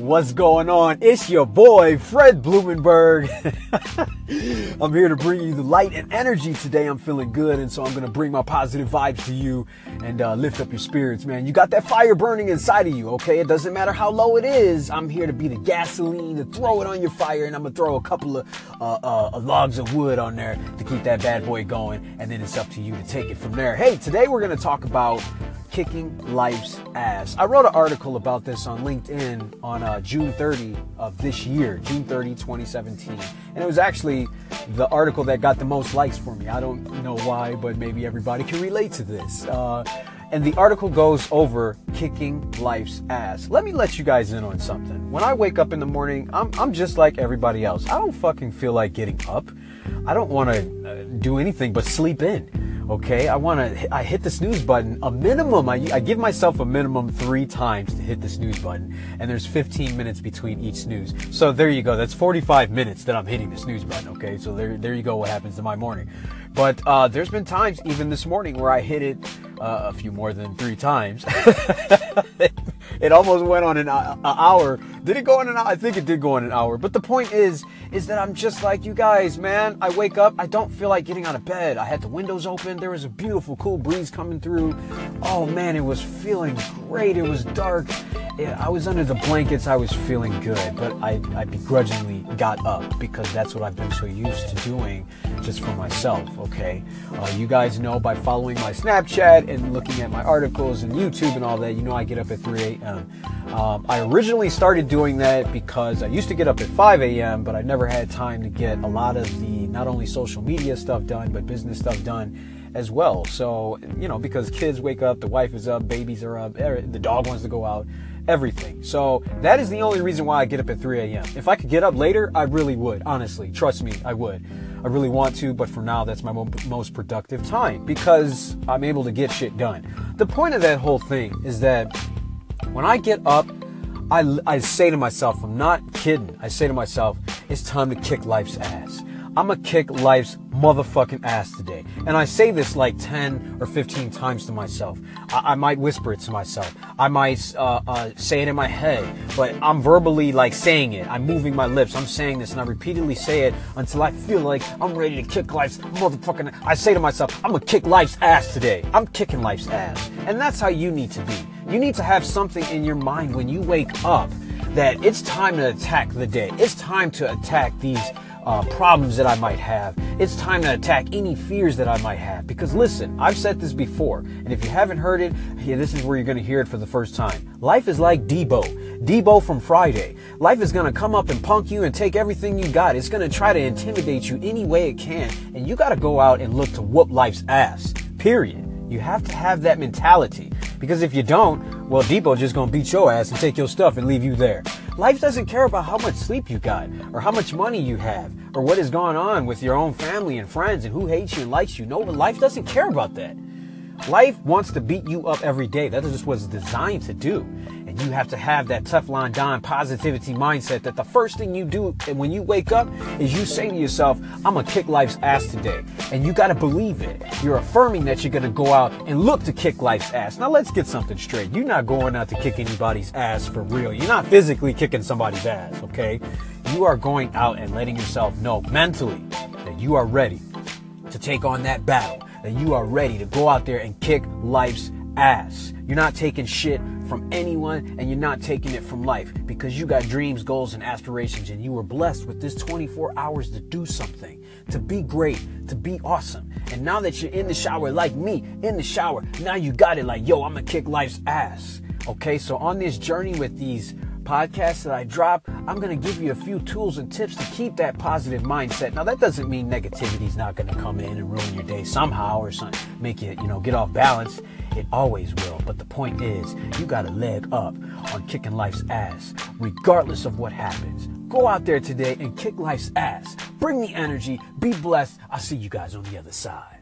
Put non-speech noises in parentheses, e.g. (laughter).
What's going on? It's your boy, Fred Blumenberg. (laughs) I'm here to bring you the light and energy today. I'm feeling good, and so I'm going to bring my positive vibes to you and uh, lift up your spirits, man. You got that fire burning inside of you, okay? It doesn't matter how low it is. I'm here to be the gasoline, to throw it on your fire, and I'm going to throw a couple of uh, uh, logs of wood on there to keep that bad boy going, and then it's up to you to take it from there. Hey, today we're going to talk about kicking life's ass. I wrote an article about this on LinkedIn on uh, June 30 of this year, June 30, 2017. And it was actually the article that got the most likes for me. I don't know why, but maybe everybody can relate to this. Uh, and the article goes over kicking life's ass. Let me let you guys in on something. When I wake up in the morning, I'm, I'm just like everybody else. I don't fucking feel like getting up. I don't want to uh, do anything but sleep in. Okay, I want to, I hit the snooze button a minimum. I, I give myself a minimum three times to hit the snooze button, and there's 15 minutes between each snooze. So there you go. That's 45 minutes that I'm hitting the snooze button. Okay, so there, there you go. What happens in my morning? But uh, there's been times, even this morning, where I hit it uh, a few more than three times. (laughs) it almost went on an, uh, hour. Did it go on an hour? I think it did go on an hour. But the point is, is that I'm just like you guys, man. I wake up, I don't feel like getting out of bed. I had the windows open. There was a beautiful, cool breeze coming through. Oh man, it was feeling great. It was dark. I was under the blankets. I was feeling good, but I, I begrudgingly got up because that's what I've been so used to doing just for myself, okay? Uh, you guys know by following my Snapchat and looking at my articles and YouTube and all that, you know I get up at 3 a.m. Um, I originally started doing that because I used to get up at 5 a.m., but I never had time to get a lot of the not only social media stuff done, but business stuff done as well. So, you know, because kids wake up, the wife is up, babies are up, the dog wants to go out everything. So that is the only reason why I get up at 3 a.m. If I could get up later, I really would. Honestly, trust me, I would. I really want to, but for now, that's my most productive time because I'm able to get shit done. The point of that whole thing is that when I get up, I, I say to myself, I'm not kidding. I say to myself, it's time to kick life's ass. I'm gonna kick life's motherfucking ass today. And I say this like 10 or 15 times to myself. I, I might whisper it to myself. I might uh, uh, say it in my head, but I'm verbally like saying it. I'm moving my lips. I'm saying this and I repeatedly say it until I feel like I'm ready to kick life's motherfucking. I say to myself, I'm gonna kick life's ass today. I'm kicking life's ass. And that's how you need to be. You need to have something in your mind when you wake up that it's time to attack the day. It's time to attack these uh, problems that I might have. It's time to attack any fears that I might have. Because listen, I've said this before, and if you haven't heard it, yeah, this is where you're going to hear it for the first time. Life is like Debo. Debo from Friday. Life is going to come up and punk you and take everything you got. It's going to try to intimidate you any way it can. And you got to go out and look to whoop life's ass. Period. You have to have that mentality. Because if you don't, well, Debo just gonna beat your ass and take your stuff and leave you there. Life doesn't care about how much sleep you got, or how much money you have, or what is going on with your own family and friends and who hates you and likes you. No, life doesn't care about that. Life wants to beat you up every day. That's just what it's designed to do. And you have to have that Teflon Don positivity mindset that the first thing you do when you wake up is you say to yourself, I'm going to kick life's ass today. And you got to believe it. You're affirming that you're going to go out and look to kick life's ass. Now let's get something straight. You're not going out to kick anybody's ass for real. You're not physically kicking somebody's ass, okay? You are going out and letting yourself know mentally that you are ready to take on that battle that you are ready to go out there and kick life's ass. You're not taking shit from anyone and you're not taking it from life because you got dreams, goals, and aspirations and you were blessed with this 24 hours to do something, to be great, to be awesome. And now that you're in the shower like me, in the shower, now you got it like, yo, I'm gonna kick life's ass. Okay, so on this journey with these podcasts that I drop, I'm going to give you a few tools and tips to keep that positive mindset. Now, that doesn't mean negativity is not going to come in and ruin your day somehow or something, make you, you know, get off balance. It always will. But the point is, you got a leg up on kicking life's ass, regardless of what happens. Go out there today and kick life's ass. Bring the energy. Be blessed. I'll see you guys on the other side.